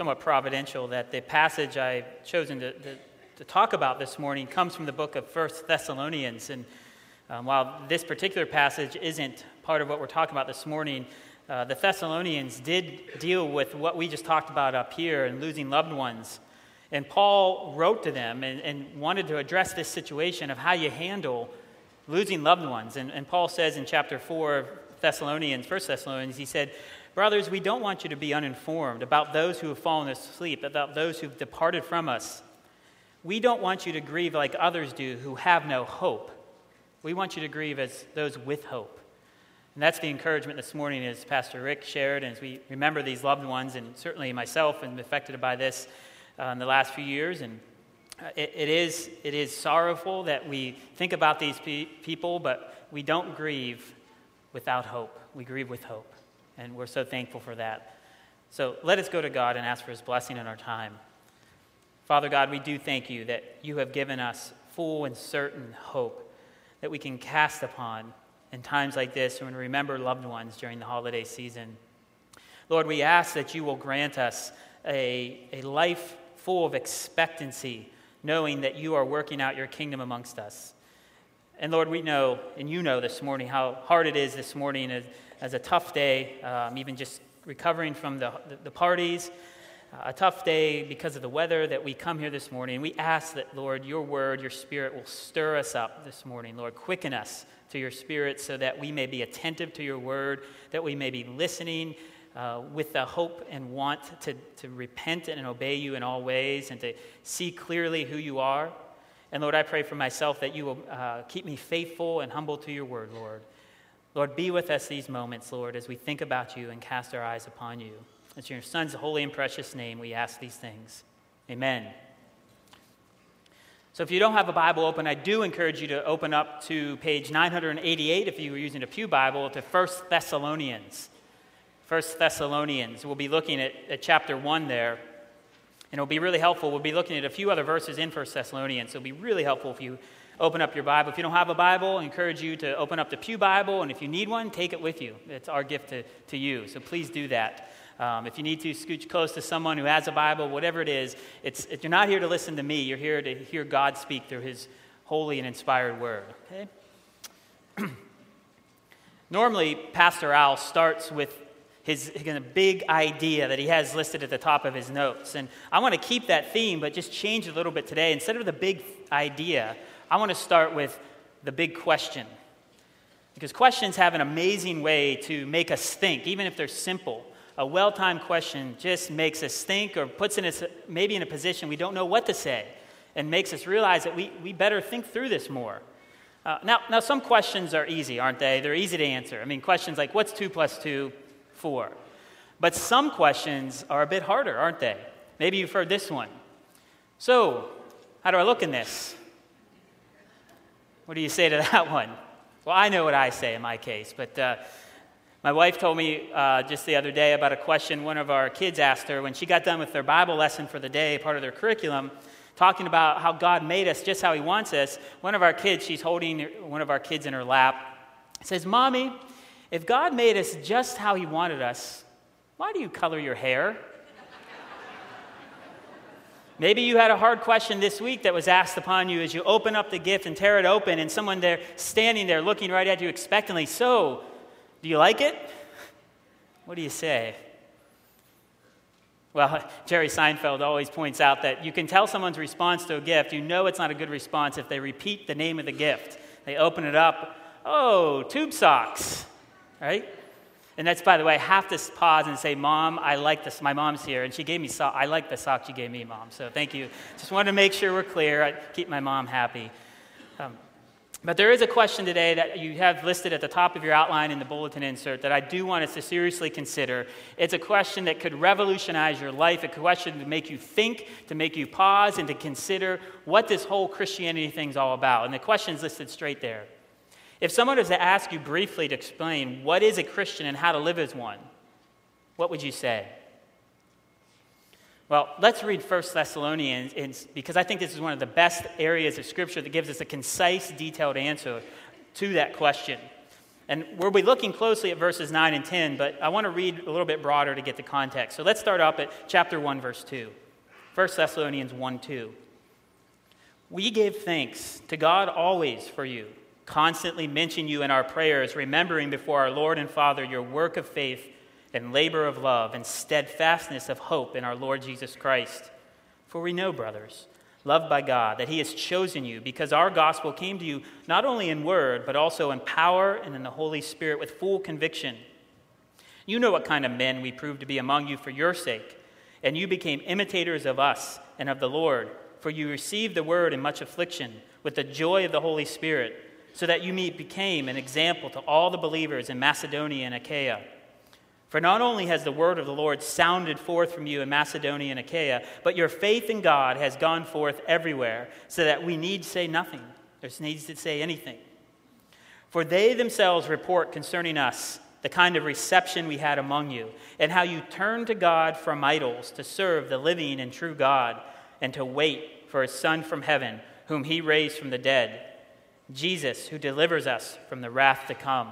somewhat providential that the passage I've chosen to, to, to talk about this morning comes from the book of First Thessalonians. And um, while this particular passage isn't part of what we're talking about this morning, uh, the Thessalonians did deal with what we just talked about up here and losing loved ones. And Paul wrote to them and, and wanted to address this situation of how you handle losing loved ones. And, and Paul says in chapter 4 of Thessalonians, 1 Thessalonians, he said, Brothers, we don't want you to be uninformed about those who have fallen asleep, about those who've departed from us. We don't want you to grieve like others do who have no hope. We want you to grieve as those with hope. And that's the encouragement this morning, as Pastor Rick shared, and as we remember these loved ones, and certainly myself, and affected by this uh, in the last few years. And uh, it, it, is, it is sorrowful that we think about these pe- people, but we don't grieve without hope. We grieve with hope. And we're so thankful for that. So let us go to God and ask for his blessing in our time. Father God, we do thank you that you have given us full and certain hope that we can cast upon in times like this when we remember loved ones during the holiday season. Lord, we ask that you will grant us a, a life full of expectancy, knowing that you are working out your kingdom amongst us. And Lord, we know, and you know this morning, how hard it is this morning as, as a tough day, um, even just recovering from the, the, parties, uh, a tough day because of the weather that we come here this morning. We ask that, Lord, your word, your spirit will stir us up this morning. Lord, quicken us to your spirit so that we may be attentive to your word, that we may be listening uh, with the hope and want to, to repent and obey you in all ways and to see clearly who you are. And Lord, I pray for myself that you will uh, keep me faithful and humble to your word, Lord. Lord, be with us these moments, Lord, as we think about you and cast our eyes upon you. It's in your Son's holy and precious name we ask these things. Amen. So if you don't have a Bible open, I do encourage you to open up to page 988 if you were using a Pew Bible to 1 Thessalonians. 1 Thessalonians. We'll be looking at, at chapter 1 there. And it'll be really helpful. We'll be looking at a few other verses in 1 Thessalonians. So it'll be really helpful if you open up your Bible. If you don't have a Bible, I encourage you to open up the Pew Bible. And if you need one, take it with you. It's our gift to, to you. So please do that. Um, if you need to scooch close to someone who has a Bible, whatever it is, it's, you're not here to listen to me. You're here to hear God speak through his holy and inspired word. Okay? Normally, Pastor Al starts with his, his big idea that he has listed at the top of his notes. And I want to keep that theme, but just change a little bit today. Instead of the big idea, I want to start with the big question. Because questions have an amazing way to make us think, even if they're simple. A well timed question just makes us think or puts us maybe in a position we don't know what to say and makes us realize that we, we better think through this more. Uh, now, now, some questions are easy, aren't they? They're easy to answer. I mean, questions like, what's 2 plus 2? For. But some questions are a bit harder, aren't they? Maybe you've heard this one. So, how do I look in this? What do you say to that one? Well, I know what I say in my case, but uh, my wife told me uh, just the other day about a question one of our kids asked her when she got done with their Bible lesson for the day, part of their curriculum, talking about how God made us just how He wants us. One of our kids, she's holding one of our kids in her lap, says, Mommy, if God made us just how He wanted us, why do you color your hair? Maybe you had a hard question this week that was asked upon you as you open up the gift and tear it open, and someone there standing there looking right at you expectantly. So, do you like it? What do you say? Well, Jerry Seinfeld always points out that you can tell someone's response to a gift. You know it's not a good response if they repeat the name of the gift. They open it up. Oh, tube socks right? And that's, by the way, I have to pause and say, Mom, I like this. My mom's here, and she gave me socks. I like the socks you gave me, Mom. So thank you. Just wanted to make sure we're clear. I keep my mom happy. Um, but there is a question today that you have listed at the top of your outline in the bulletin insert that I do want us to seriously consider. It's a question that could revolutionize your life, a question to make you think, to make you pause, and to consider what this whole Christianity thing's all about. And the question is listed straight there. If someone was to ask you briefly to explain what is a Christian and how to live as one, what would you say? Well, let's read 1 Thessalonians because I think this is one of the best areas of Scripture that gives us a concise, detailed answer to that question. And we'll be looking closely at verses 9 and 10, but I want to read a little bit broader to get the context. So let's start up at chapter 1, verse 2. 1 Thessalonians 1 2. We give thanks to God always for you, constantly mention you in our prayers, remembering before our Lord and Father your work of faith and labor of love and steadfastness of hope in our Lord Jesus Christ. For we know, brothers, loved by God, that He has chosen you because our gospel came to you not only in word, but also in power and in the Holy Spirit with full conviction. You know what kind of men we proved to be among you for your sake, and you became imitators of us and of the Lord, for you received the word in much affliction with the joy of the Holy Spirit, so that you became an example to all the believers in Macedonia and Achaia. For not only has the word of the Lord sounded forth from you in Macedonia and Achaia, but your faith in God has gone forth everywhere, so that we need say nothing. There's needs to say anything. For they themselves report concerning us the kind of reception we had among you, and how you turned to God from idols to serve the living and true God, and to wait for his Son from heaven, whom he raised from the dead, Jesus, who delivers us from the wrath to come.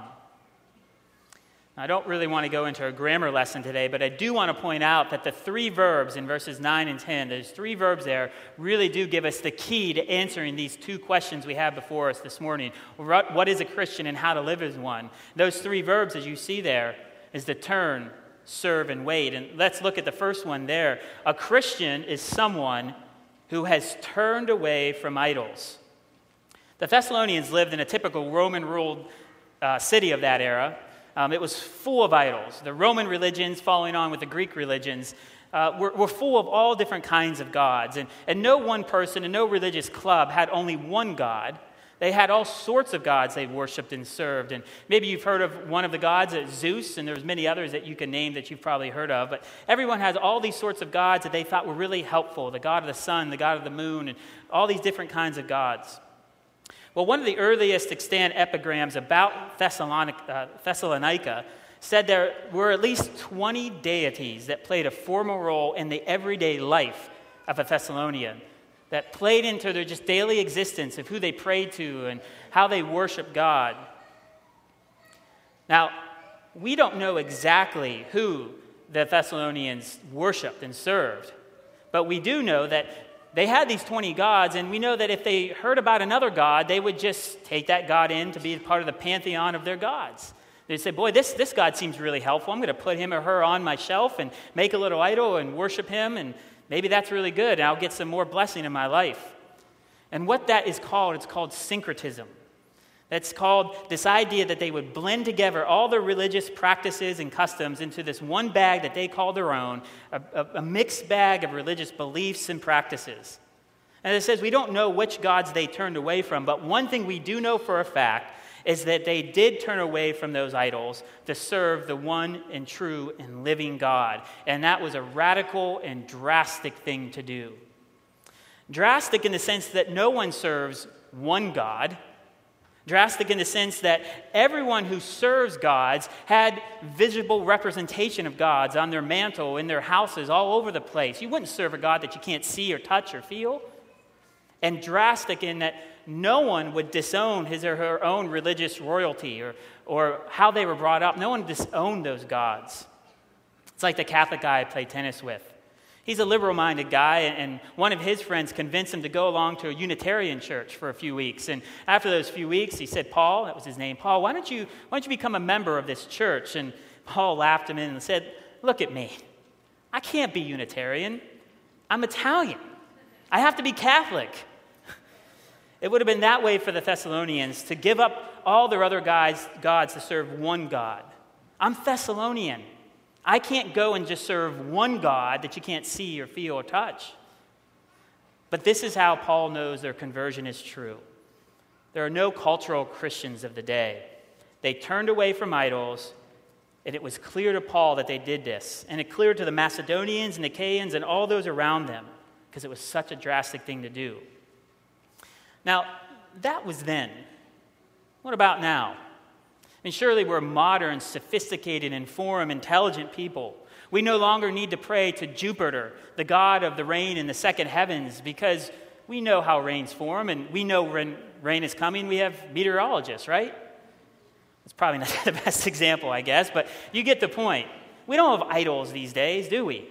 I don't really want to go into a grammar lesson today, but I do want to point out that the three verbs in verses 9 and 10, those three verbs there, really do give us the key to answering these two questions we have before us this morning. What is a Christian and how to live as one? Those three verbs, as you see there, is to turn, serve, and wait. And let's look at the first one there. A Christian is someone who has turned away from idols. The Thessalonians lived in a typical Roman ruled uh, city of that era. Um, it was full of idols. The Roman religions, following on with the Greek religions, uh, were, were full of all different kinds of gods. And, and no one person and no religious club had only one God. They had all sorts of gods they worshiped and served. And maybe you've heard of one of the gods, uh, Zeus, and there's many others that you can name that you've probably heard of. But everyone has all these sorts of gods that they thought were really helpful the god of the sun, the god of the moon, and all these different kinds of gods. Well, one of the earliest extant epigrams about Thessalonica, uh, Thessalonica said there were at least 20 deities that played a formal role in the everyday life of a Thessalonian, that played into their just daily existence of who they prayed to and how they worshiped God. Now, we don't know exactly who the Thessalonians worshiped and served, but we do know that they had these 20 gods, and we know that if they heard about another god, they would just take that god in to be part of the pantheon of their gods. They'd say, Boy, this, this god seems really helpful. I'm going to put him or her on my shelf and make a little idol and worship him, and maybe that's really good, and I'll get some more blessing in my life. And what that is called, it's called syncretism. That's called this idea that they would blend together all their religious practices and customs into this one bag that they call their own, a, a, a, mixed bag of religious beliefs and practices. And it says we don't know which gods they turned away from, but one thing we do know for a fact is that they did turn away from those idols to serve the one and true and living God. And that was a radical and drastic thing to do. Drastic in the sense that no one serves one God Drastic in the sense that everyone who serves gods had visible representation of gods on their mantle, in their houses, all over the place. You wouldn't serve a God that you can't see or touch or feel. And drastic in that no one would disown his or her own religious royalty or, or how they were brought up. No one disowned those gods. It's like the Catholic guy I play tennis with. He's a liberal minded guy, and one of his friends convinced him to go along to a Unitarian church for a few weeks. And after those few weeks, he said, Paul, that was his name, Paul, why don't you, why don't you become a member of this church? And Paul laughed him in and said, Look at me. I can't be Unitarian. I'm Italian. I have to be Catholic. It would have been that way for the Thessalonians to give up all their other guys, gods to serve one God. I'm Thessalonian. I can't go and just serve one God that you can't see or feel or touch. But this is how Paul knows their conversion is true. There are no cultural Christians of the day. They turned away from idols, and it was clear to Paul that they did this. And it cleared to the Macedonians and Achaeans and all those around them, because it was such a drastic thing to do. Now, that was then. What about now? I mean, surely we're modern, sophisticated, informed, intelligent people. We no longer need to pray to Jupiter, the god of the rain in the second heavens, because we know how rains form and we know when rain is coming. We have meteorologists, right? It's probably not the best example, I guess, but you get the point. We don't have idols these days, do we?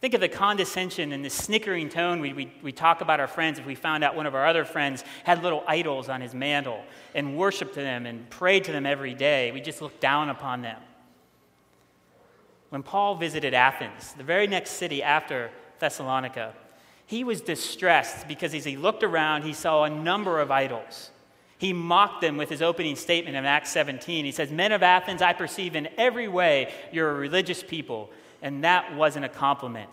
Think of the condescension and the snickering tone we, we, we talk about our friends if we found out one of our other friends had little idols on his mantle and worshiped them and prayed to them every day. We just look down upon them. When Paul visited Athens, the very next city after Thessalonica, he was distressed because as he looked around, he saw a number of idols. He mocked them with his opening statement in Acts 17. He says, Men of Athens, I perceive in every way you're a religious people and that wasn't a compliment.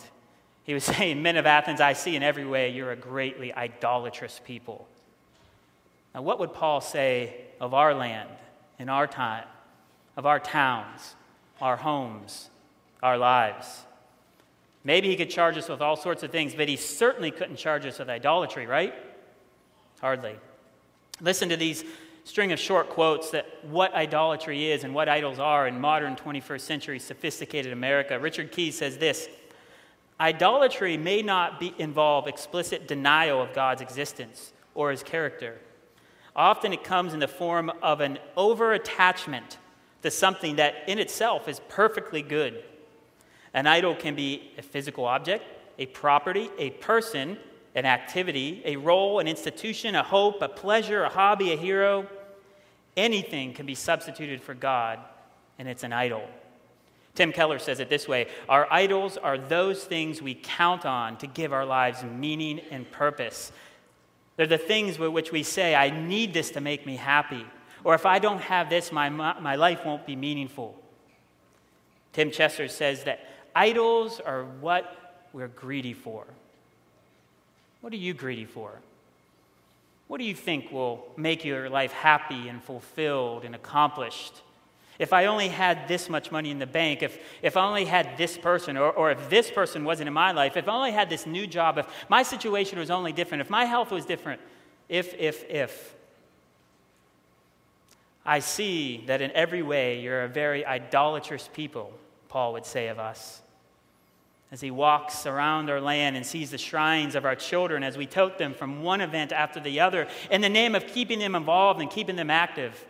He was saying, Men of Athens, I see in every way you're a greatly idolatrous people. Now, what would Paul say of our land, in our time, of our towns, our homes, our lives? Maybe he could charge us with all sorts of things, but he certainly couldn't charge us with idolatry, right? Hardly. Listen to these string of short quotes that what idolatry is and what idols are in modern 21st century sophisticated America. Richard Keyes says this Idolatry may not be, involve explicit denial of God's existence or his character. Often it comes in the form of an over attachment to something that in itself is perfectly good. An idol can be a physical object, a property, a person, an activity, a role, an institution, a hope, a pleasure, a hobby, a hero. Anything can be substituted for God, and it's an idol. Tim Keller says it this way Our idols are those things we count on to give our lives meaning and purpose. They're the things with which we say, I need this to make me happy. Or if I don't have this, my, my life won't be meaningful. Tim Chester says that idols are what we're greedy for. What are you greedy for? What do you think will make your life happy and fulfilled and accomplished? If I only had this much money in the bank, if, if I only had this person, or, or if this person wasn't in my life, if I only had this new job, if my situation was only different, if my health was different, if, if, if. I see that in every way you're a very idolatrous people, Paul would say of us as he walks around our land and sees the shrines of our children as we tote them from one event after the other in the name of keeping them involved and keeping them active.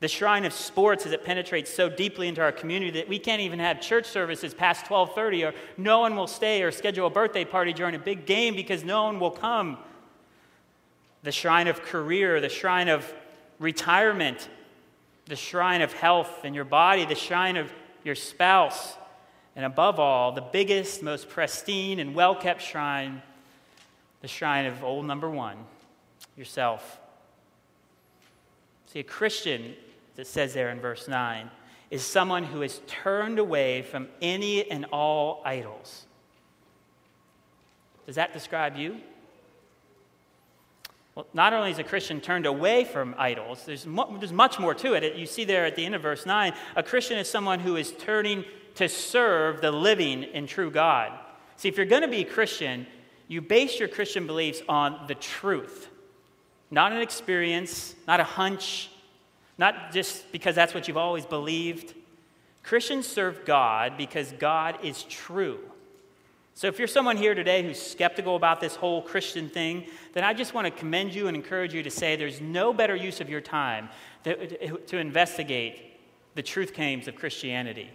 The shrine of sports as it penetrates so deeply into our community that we can't even have church services past 12:30 or no one will stay or schedule a birthday party during a big game because no one will come. The shrine of career, the shrine of retirement, the shrine of health in your body, the shrine of your spouse, and above all, the biggest, most pristine, and well kept shrine, the shrine of old number one, yourself. See, a Christian, that says there in verse 9, is someone who has turned away from any and all idols. Does that describe you? Well, not only is a Christian turned away from idols, there's, mo- there's much more to it. You see there at the end of verse 9, a Christian is someone who is turning to serve the living and true God. See, if you're going to be a Christian, you base your Christian beliefs on the truth, not an experience, not a hunch, not just because that's what you've always believed. Christians serve God because God is true. So, if you're someone here today who's skeptical about this whole Christian thing, then I just want to commend you and encourage you to say there's no better use of your time to, to investigate the truth claims of Christianity.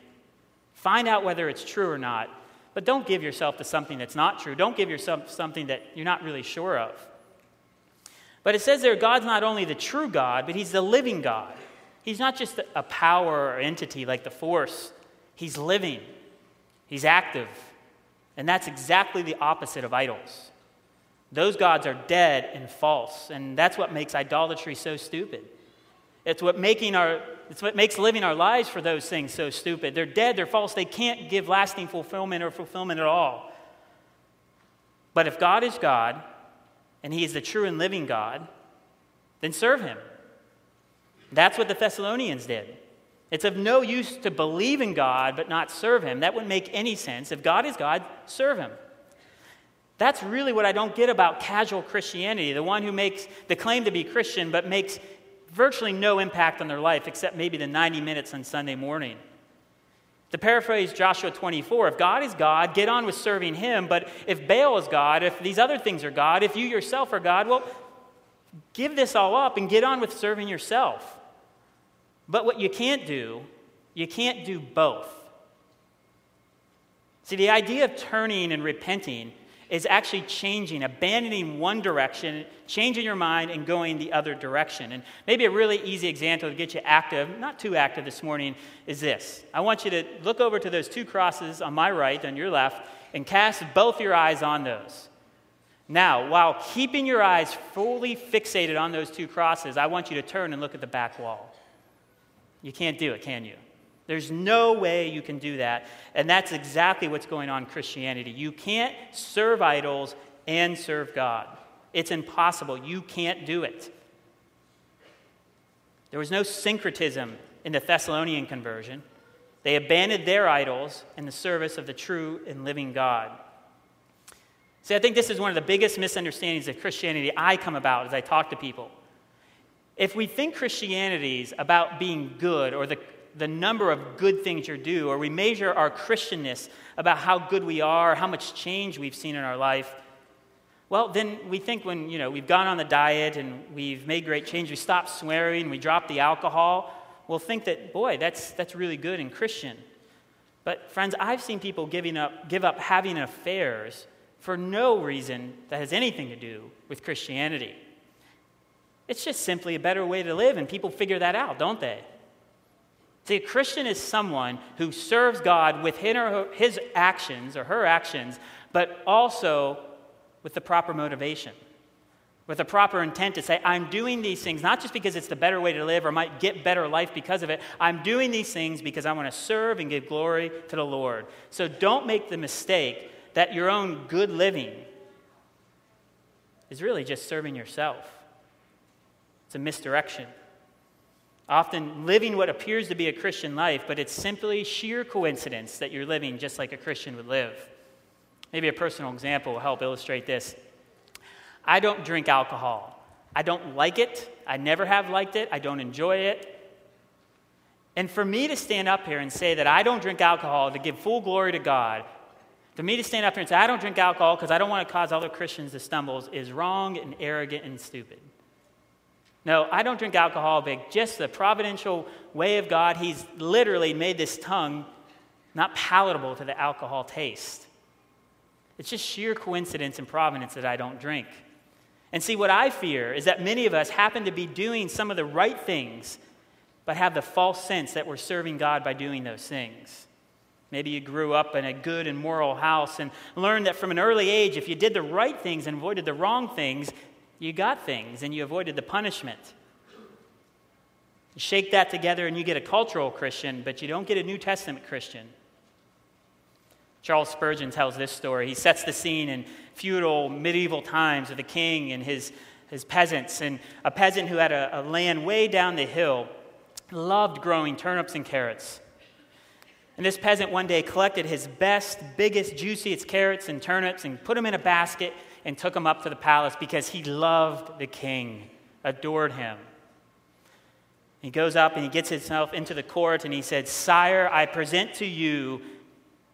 Find out whether it's true or not, but don't give yourself to something that's not true. Don't give yourself something that you're not really sure of. But it says there God's not only the true God, but He's the living God. He's not just a power or entity like the force, He's living, He's active. And that's exactly the opposite of idols. Those gods are dead and false, and that's what makes idolatry so stupid. It's what, making our, it's what makes living our lives for those things so stupid. They're dead, they're false, they can't give lasting fulfillment or fulfillment at all. But if God is God, and He is the true and living God, then serve Him. That's what the Thessalonians did. It's of no use to believe in God but not serve Him. That wouldn't make any sense. If God is God, serve Him. That's really what I don't get about casual Christianity the one who makes the claim to be Christian but makes virtually no impact on their life except maybe the 90 minutes on Sunday morning. To paraphrase Joshua 24, if God is God, get on with serving Him. But if Baal is God, if these other things are God, if you yourself are God, well, give this all up and get on with serving yourself. But what you can't do, you can't do both. See, the idea of turning and repenting is actually changing, abandoning one direction, changing your mind, and going the other direction. And maybe a really easy example to get you active, not too active this morning, is this. I want you to look over to those two crosses on my right, on your left, and cast both your eyes on those. Now, while keeping your eyes fully fixated on those two crosses, I want you to turn and look at the back wall. You can't do it, can you? There's no way you can do that. And that's exactly what's going on in Christianity. You can't serve idols and serve God. It's impossible. You can't do it. There was no syncretism in the Thessalonian conversion. They abandoned their idols in the service of the true and living God. See, I think this is one of the biggest misunderstandings of Christianity I come about as I talk to people. If we think Christianity is about being good or the, the number of good things you do, or we measure our Christianness about how good we are, how much change we've seen in our life, well, then we think when you know we've gone on the diet and we've made great change, we stop swearing, we drop the alcohol, we'll think that boy, that's that's really good and Christian. But friends, I've seen people giving up, give up having affairs for no reason that has anything to do with Christianity. It's just simply a better way to live, and people figure that out, don't they? See, a Christian is someone who serves God with his actions or her actions, but also with the proper motivation, with the proper intent to say, I'm doing these things not just because it's the better way to live or might get better life because of it. I'm doing these things because I want to serve and give glory to the Lord. So don't make the mistake that your own good living is really just serving yourself. It's a misdirection often living what appears to be a Christian life, but it's simply sheer coincidence that you're living just like a Christian would live. Maybe a personal example will help illustrate this. I don't drink alcohol. I don't like it. I never have liked it. I don't enjoy it. And for me to stand up here and say that I don't drink alcohol to give full glory to God, for me to stand up here and say I don't drink alcohol because I don't want to cause other Christians to stumble is wrong and arrogant and stupid. No, I don't drink alcohol, but just the providential way of God, He's literally made this tongue not palatable to the alcohol taste. It's just sheer coincidence and providence that I don't drink. And see, what I fear is that many of us happen to be doing some of the right things, but have the false sense that we're serving God by doing those things. Maybe you grew up in a good and moral house and learned that from an early age, if you did the right things and avoided the wrong things, you got things and you avoided the punishment. You shake that together and you get a cultural Christian, but you don't get a New Testament Christian. Charles Spurgeon tells this story. He sets the scene in feudal medieval times of the king and his, his peasants. And a peasant who had a, a land way down the hill loved growing turnips and carrots. And this peasant one day collected his best, biggest, juiciest carrots and turnips and put them in a basket and took him up to the palace because he loved the king, adored him. He goes up and he gets himself into the court and he said, Sire, I present to you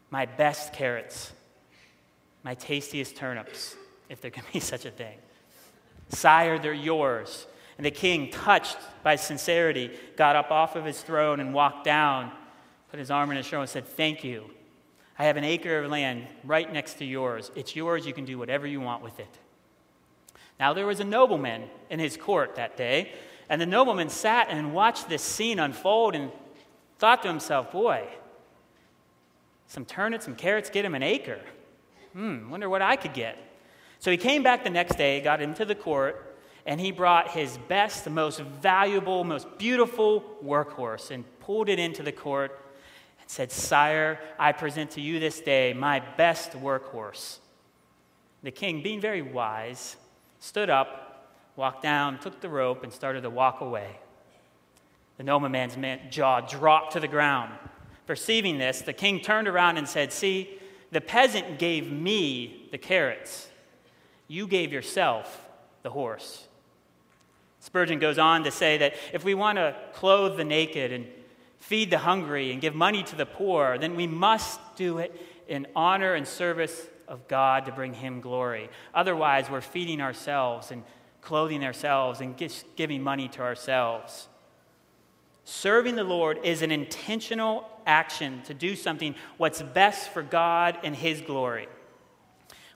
my best carrots, my tastiest turnips, if there can be such a thing. Sire, they're yours. And the king, touched by sincerity, got up off of his throne and walked down, put his arm on his shoulder, and said, Thank you. I have an acre of land right next to yours. It's yours. You can do whatever you want with it. Now, there was a nobleman in his court that day, and the nobleman sat and watched this scene unfold and thought to himself, boy, some turnips, some carrots get him an acre. Hmm, wonder what I could get. So he came back the next day, got into the court, and he brought his best, most valuable, most beautiful workhorse and pulled it into the court said, Sire, I present to you this day my best workhorse. The king, being very wise, stood up, walked down, took the rope, and started to walk away. The nobleman's jaw dropped to the ground. Perceiving this, the king turned around and said, See, the peasant gave me the carrots. You gave yourself the horse. Spurgeon goes on to say that if we want to clothe the naked and feed the hungry, and give money to the poor, then we must do it in honor and service of God to bring Him glory. Otherwise, we're feeding ourselves and clothing ourselves and giving money to ourselves. Serving the Lord is an intentional action to do something what's best for God and His glory.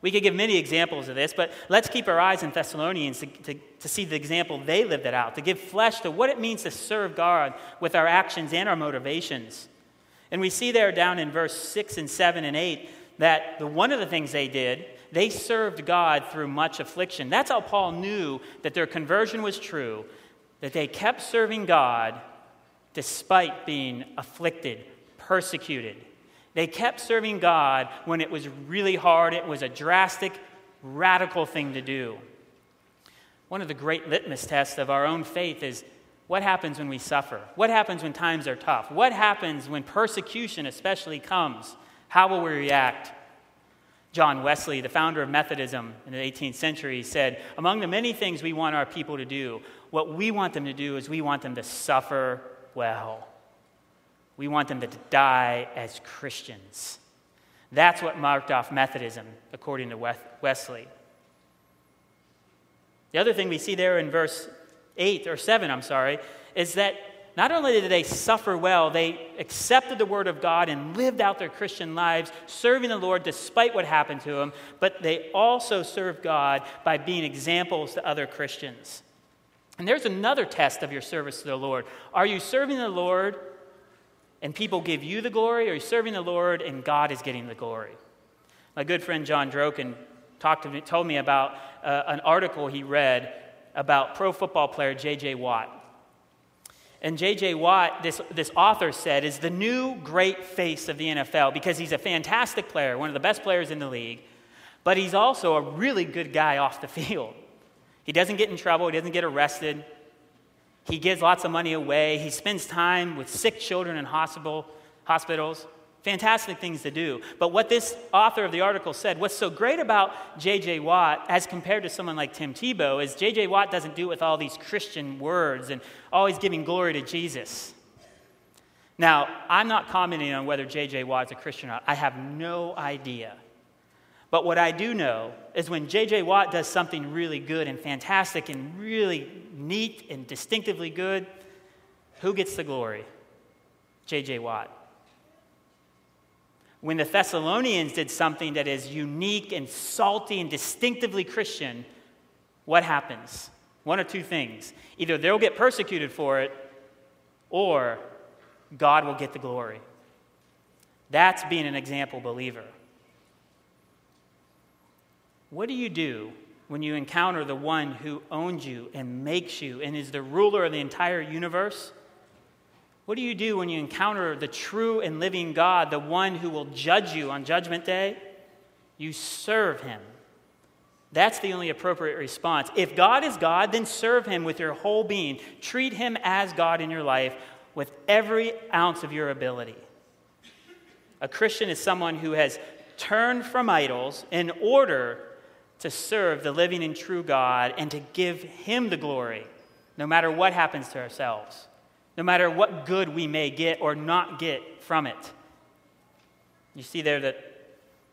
We could give many examples of this, but let's keep our eyes in Thessalonians to, to, to, see the example they lived it out, to give flesh to what it means to serve God with our actions and our motivations. And we see there down in verse 6 and 7 and 8 that the, one of the things they did, they served God through much affliction. That's how Paul knew that their conversion was true, that they kept serving God despite being afflicted, persecuted. They kept serving God when it was really hard, it was a drastic, radical thing to do. One of the great litmus tests of our own faith is what happens when we suffer? What happens when times are tough? What happens when persecution, especially, comes? How will we react? John Wesley, the founder of Methodism in the 18th century, said, Among the many things we want our people to do, what we want them to do is we want them to suffer well. We want them to die as Christians. That's what marked off Methodism, according to Wesley. The other thing we see there in verse 8 or 7, I'm sorry, is that not only did they suffer well, they accepted the word of God and lived out their Christian lives, serving the Lord despite what happened to them, but they also served God by being examples to other Christians. And there's another test of your service to the Lord. Are you serving the Lord and people give you the glory, or you're you serving the Lord and God is getting the glory? My good friend John Droken talked to me, told me about uh, an article he read about pro football player J.J. Watt. And J.J. Watt, this, this author said, is the new great face of the NFL because he's a fantastic player, one of the best players in the league, but he's also a really good guy off the field. He doesn't get in trouble, he doesn't get arrested. He gives lots of money away. He spends time with sick children in hospital, hospitals. Fantastic things to do. But what this author of the article said, what's so great about J.J. Watt as compared to someone like Tim Tebow is J.J. Watt doesn't do it with all these Christian words and always giving glory to Jesus. Now, I'm not commenting on whether J.J. Watt's a Christian or not. I have no idea. But what I do know is when J.J. Watt does something really good and fantastic and really neat and distinctively good, who gets the glory? J.J. Watt. When the Thessalonians did something that is unique and salty and distinctively Christian, what happens? One or two things. Either they'll get persecuted for it, or God will get the glory. That's being an example believer. What do you do when you encounter the one who owns you and makes you and is the ruler of the entire universe? What do you do when you encounter the true and living God, the one who will judge you on Judgment Day? You serve him. That's the only appropriate response. If God is God, then serve him with your whole being. Treat him as God in your life with every ounce of your ability. A Christian is someone who has turned from idols in order to serve the living and true God and to give Him the glory, no matter what happens to ourselves, no matter what good we may get or not get from it. You see there that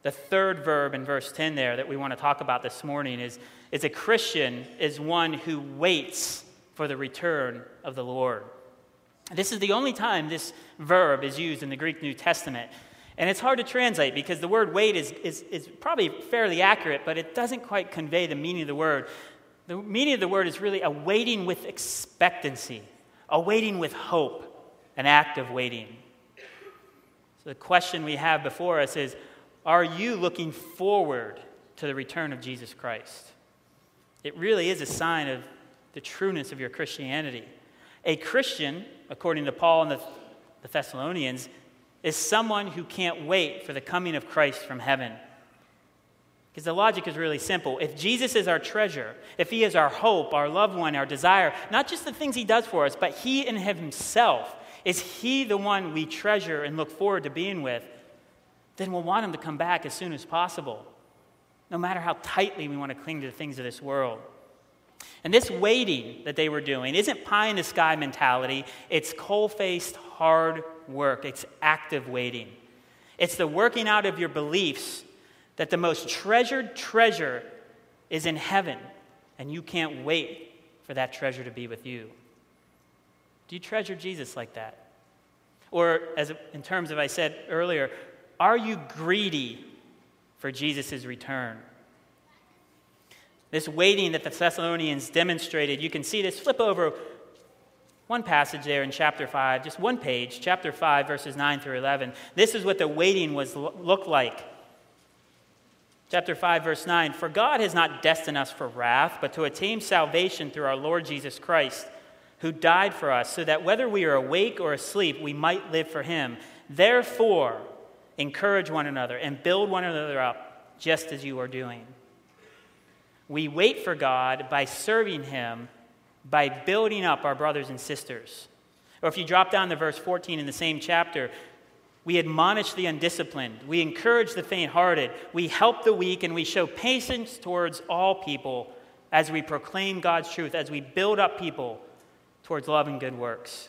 the third verb in verse 10 there that we want to talk about this morning is, is a Christian is one who waits for the return of the Lord. This is the only time this verb is used in the Greek New Testament. And it's hard to translate because the word wait is, is, is probably fairly accurate, but it doesn't quite convey the meaning of the word. The meaning of the word is really a waiting with expectancy, a waiting with hope, an act of waiting. So the question we have before us is Are you looking forward to the return of Jesus Christ? It really is a sign of the trueness of your Christianity. A Christian, according to Paul and the Thessalonians, is someone who can't wait for the coming of Christ from heaven. Because the logic is really simple. If Jesus is our treasure, if he is our hope, our loved one, our desire, not just the things he does for us, but he in himself, is he the one we treasure and look forward to being with, then we'll want him to come back as soon as possible, no matter how tightly we want to cling to the things of this world. And this waiting that they were doing isn't pie in the sky mentality, it's coal faced, hard work, it's active waiting. It's the working out of your beliefs that the most treasured treasure is in heaven, and you can't wait for that treasure to be with you. Do you treasure Jesus like that? Or, as in terms of I said earlier, are you greedy for Jesus' return? This waiting that the Thessalonians demonstrated, you can see this. Flip over one passage there in chapter 5, just one page, chapter 5, verses 9 through 11. This is what the waiting was looked like. Chapter 5, verse 9 For God has not destined us for wrath, but to attain salvation through our Lord Jesus Christ, who died for us, so that whether we are awake or asleep, we might live for him. Therefore, encourage one another and build one another up, just as you are doing. We wait for God by serving him by building up our brothers and sisters. Or if you drop down to verse 14 in the same chapter, we admonish the undisciplined, we encourage the faint hearted, we help the weak, and we show patience towards all people as we proclaim God's truth, as we build up people towards love and good works.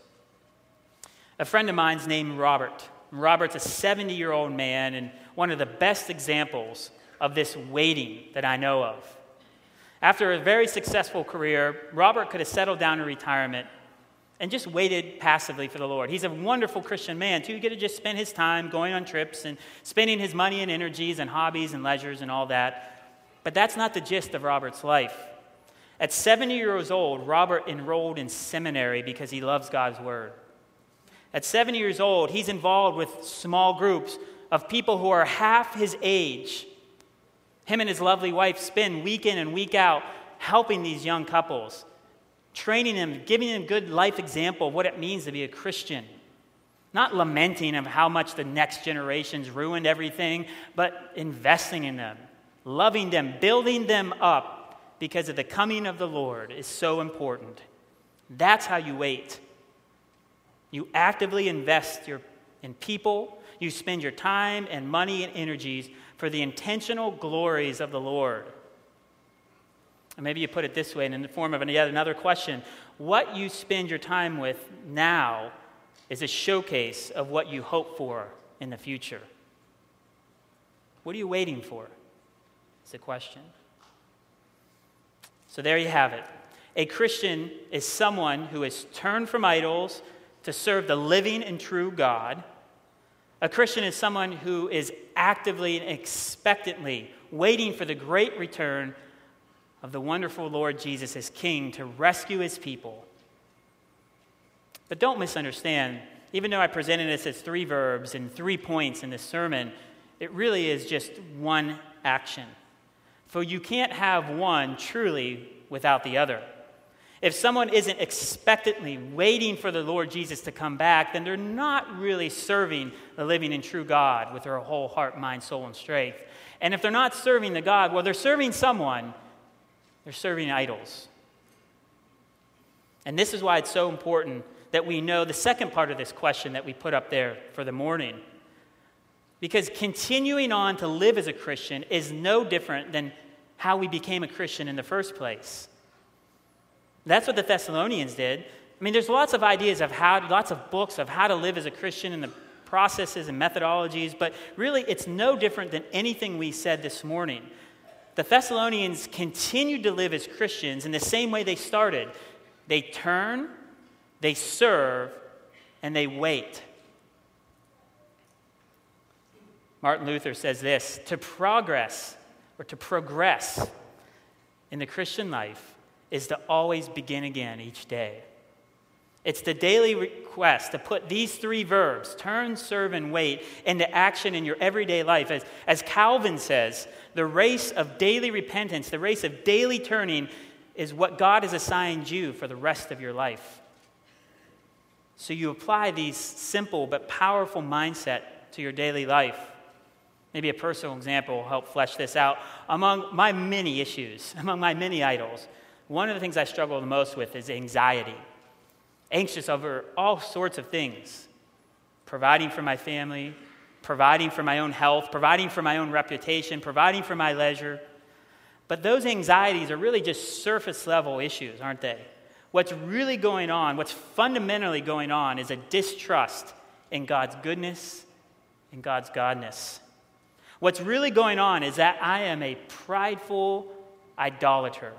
A friend of mine's named Robert. Robert's a 70 year old man and one of the best examples of this waiting that I know of. After a very successful career, Robert could have settled down in retirement and just waited passively for the Lord. He's a wonderful Christian man, too. He could have just spent his time going on trips and spending his money and energies and hobbies and leisures and all that. But that's not the gist of Robert's life. At 70 years old, Robert enrolled in seminary because he loves God's word. At 70 years old, he's involved with small groups of people who are half his age him and his lovely wife spend week in and week out helping these young couples, training them, giving them good life example of what it means to be a Christian. Not lamenting of how much the next generations ruined everything, but investing in them, loving them, building them up because of the coming of the Lord is so important. That's how you wait. You actively invest your, in people, you spend your time and money and energies for the intentional glories of the Lord. And maybe you put it this way in the form of yet another question What you spend your time with now is a showcase of what you hope for in the future. What are you waiting for? It's a question. So there you have it. A Christian is someone who has turned from idols to serve the living and true God a Christian is someone who is actively and expectantly waiting for the great return of the wonderful Lord Jesus as King to rescue his people. But don't misunderstand, even though I presented this as three verbs and three points in this sermon, it really is just one action. For you can't have one truly without the other. If someone isn't expectantly waiting for the Lord Jesus to come back, then they're not really serving the living and true God with their whole heart, mind, soul, and strength. And if they're not serving the God, well, they're serving someone, they're serving idols. And this is why it's so important that we know the second part of this question that we put up there for the morning. Because continuing on to live as a Christian is no different than how we became a Christian in the first place. That's what the Thessalonians did. I mean, there's lots of ideas of how, lots of books of how to live as a Christian and the processes and methodologies, but really it's no different than anything we said this morning. The Thessalonians continued to live as Christians in the same way they started. They turn, they serve, and they wait. Martin Luther says this to progress or to progress in the Christian life is to always begin again each day. It's the daily request to put these three verbs, turn, serve, and wait, into action in your everyday life. As, as Calvin says, the race of daily repentance, the race of daily turning, is what God has assigned you for the rest of your life. So you apply these simple but powerful mindset to your daily life. Maybe a personal example will help flesh this out. Among my many issues, among my many idols, one of the things I struggle the most with is anxiety. Anxious over all sorts of things providing for my family, providing for my own health, providing for my own reputation, providing for my leisure. But those anxieties are really just surface level issues, aren't they? What's really going on, what's fundamentally going on, is a distrust in God's goodness and God's godness. What's really going on is that I am a prideful idolater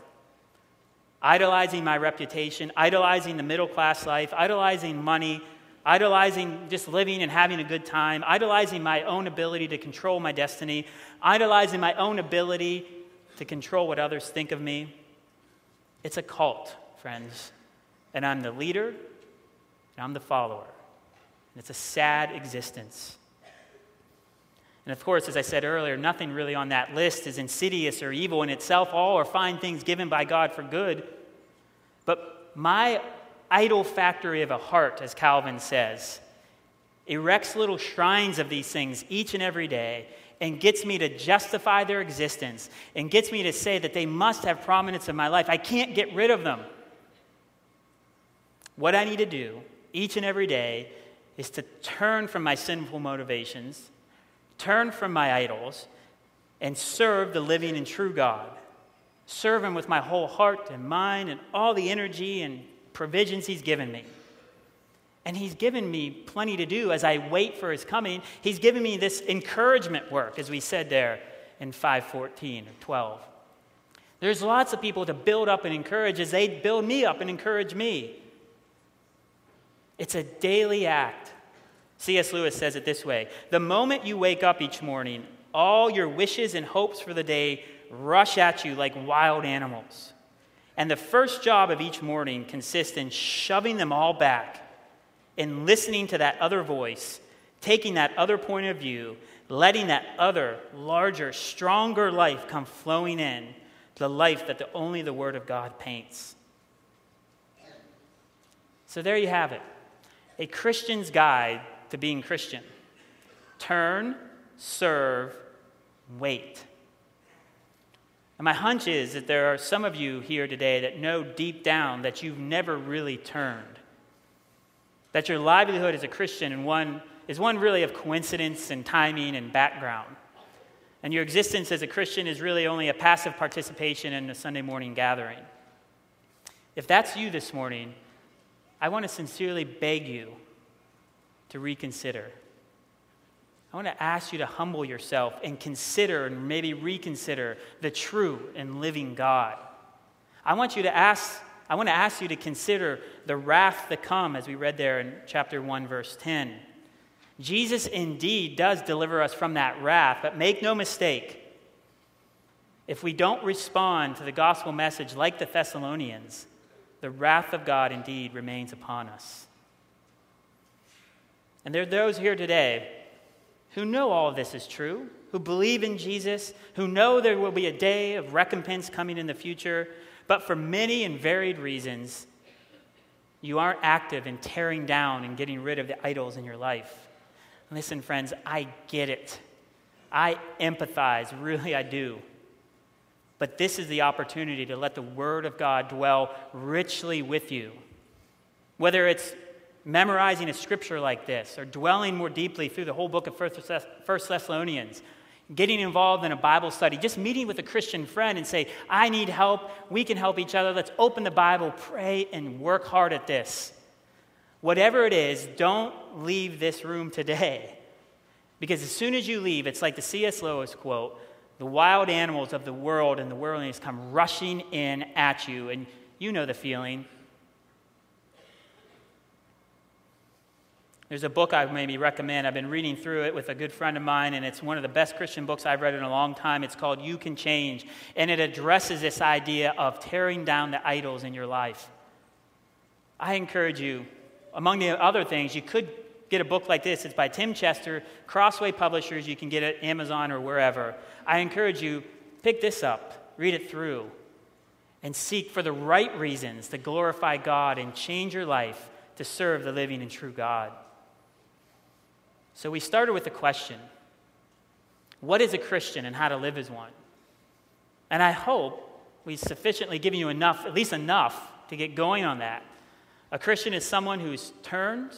idolizing my reputation, idolizing the middle class life, idolizing money, idolizing just living and having a good time, idolizing my own ability to control my destiny, idolizing my own ability to control what others think of me. It's a cult, friends. And I'm the leader, and I'm the follower. And it's a sad existence. And of course, as I said earlier, nothing really on that list is insidious or evil in itself. All are fine things given by God for good. But my idol factory of a heart, as Calvin says, erects little shrines of these things each and every day and gets me to justify their existence and gets me to say that they must have prominence in my life. I can't get rid of them. What I need to do each and every day is to turn from my sinful motivations, turn from my idols, and serve the living and true God. Serve Him with my whole heart and mind and all the energy and provisions He's given me. And He's given me plenty to do as I wait for His coming. He's given me this encouragement work, as we said there in 514 or 12. There's lots of people to build up and encourage as they build me up and encourage me. It's a daily act. C.S. Lewis says it this way The moment you wake up each morning, all your wishes and hopes for the day rush at you like wild animals. And the first job of each morning consists in shoving them all back and listening to that other voice, taking that other point of view, letting that other, larger, stronger life come flowing in, the life that the, only the Word of God paints. So there you have it a Christian's guide to being Christian. Turn, serve, wait. And my hunch is that there are some of you here today that know deep down that you've never really turned. That your livelihood as a Christian and one, is one really of coincidence and timing and background. And your existence as a Christian is really only a passive participation in a Sunday morning gathering. If that's you this morning, I want to sincerely beg you to reconsider. I want to ask you to humble yourself and consider and maybe reconsider the true and living God. I want you to ask I want to ask you to consider the wrath to come as we read there in chapter 1 verse 10. Jesus indeed does deliver us from that wrath, but make no mistake. If we don't respond to the gospel message like the Thessalonians, the wrath of God indeed remains upon us. And there are those here today who know all of this is true, who believe in Jesus, who know there will be a day of recompense coming in the future, but for many and varied reasons, you aren't active in tearing down and getting rid of the idols in your life. Listen, friends, I get it. I empathize, really, I do. But this is the opportunity to let the Word of God dwell richly with you. Whether it's memorizing a scripture like this or dwelling more deeply through the whole book of First Thessalonians, getting involved in a Bible study, just meeting with a Christian friend and say, I need help, we can help each other, let's open the Bible, pray, and work hard at this. Whatever it is, don't leave this room today. Because as soon as you leave, it's like the C.S. Lewis quote the wild animals of the world and the worldliness come rushing in at you, and you know the feeling. There's a book I maybe recommend. I've been reading through it with a good friend of mine, and it's one of the best Christian books I've read in a long time. It's called You Can Change, and it addresses this idea of tearing down the idols in your life. I encourage you, among the other things, you could get a book like this. It's by Tim Chester, Crossway Publishers. You can get it at Amazon or wherever. I encourage you, pick this up, read it through, and seek for the right reasons to glorify God and change your life to serve the living and true God. So we started with the question what is a Christian and how to live as one? And I hope we've sufficiently given you enough, at least enough, to get going on that. A Christian is someone who's turned,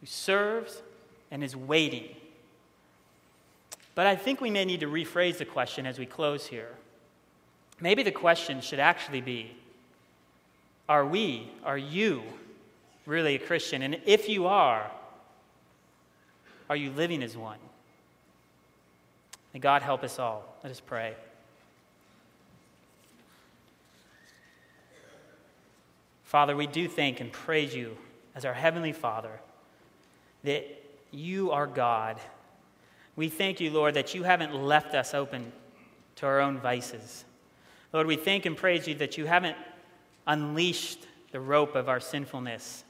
who serves, and is waiting. But I think we may need to rephrase the question as we close here. Maybe the question should actually be Are we, are you really a Christian? And if you are, are you living as one? May God help us all. Let us pray. Father, we do thank and praise you as our Heavenly Father that you are God. We thank you, Lord, that you haven't left us open to our own vices. Lord, we thank and praise you that you haven't unleashed the rope of our sinfulness,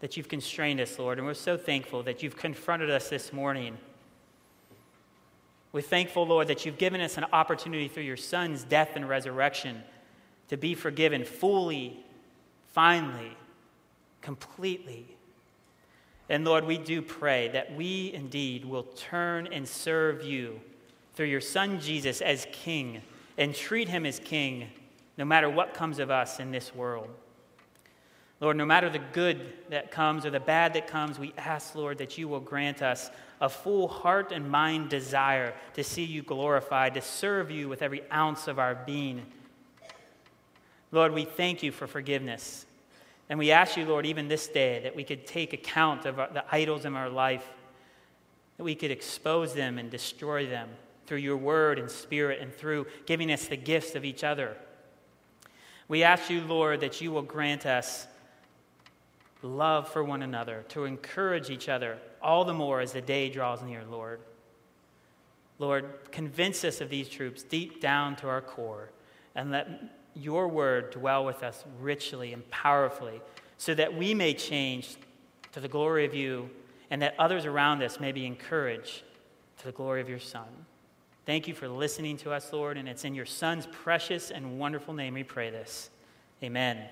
that you've constrained us, Lord. And we're so thankful that you've confronted us this morning. We're thankful, Lord, that you've given us an opportunity through your Son's death and resurrection to be forgiven fully, finally, completely. And Lord, we do pray that we indeed will turn and serve you through your Son Jesus as King and treat him as King no matter what comes of us in this world. Lord, no matter the good that comes or the bad that comes, we ask, Lord, that you will grant us a full heart and mind desire to see you glorified, to serve you with every ounce of our being. Lord, we thank you for forgiveness. And we ask you, Lord, even this day, that we could take account of the idols in our life, that we could expose them and destroy them through your word and spirit and through giving us the gifts of each other. We ask you, Lord, that you will grant us love for one another, to encourage each other all the more as the day draws near, Lord. Lord, convince us of these truths deep down to our core, and let your word dwell with us richly and powerfully, so that we may change to the glory of you, and that others around us may be encouraged to the glory of your Son. Thank you for listening to us, Lord, and it's in your Son's precious and wonderful name we pray this. Amen.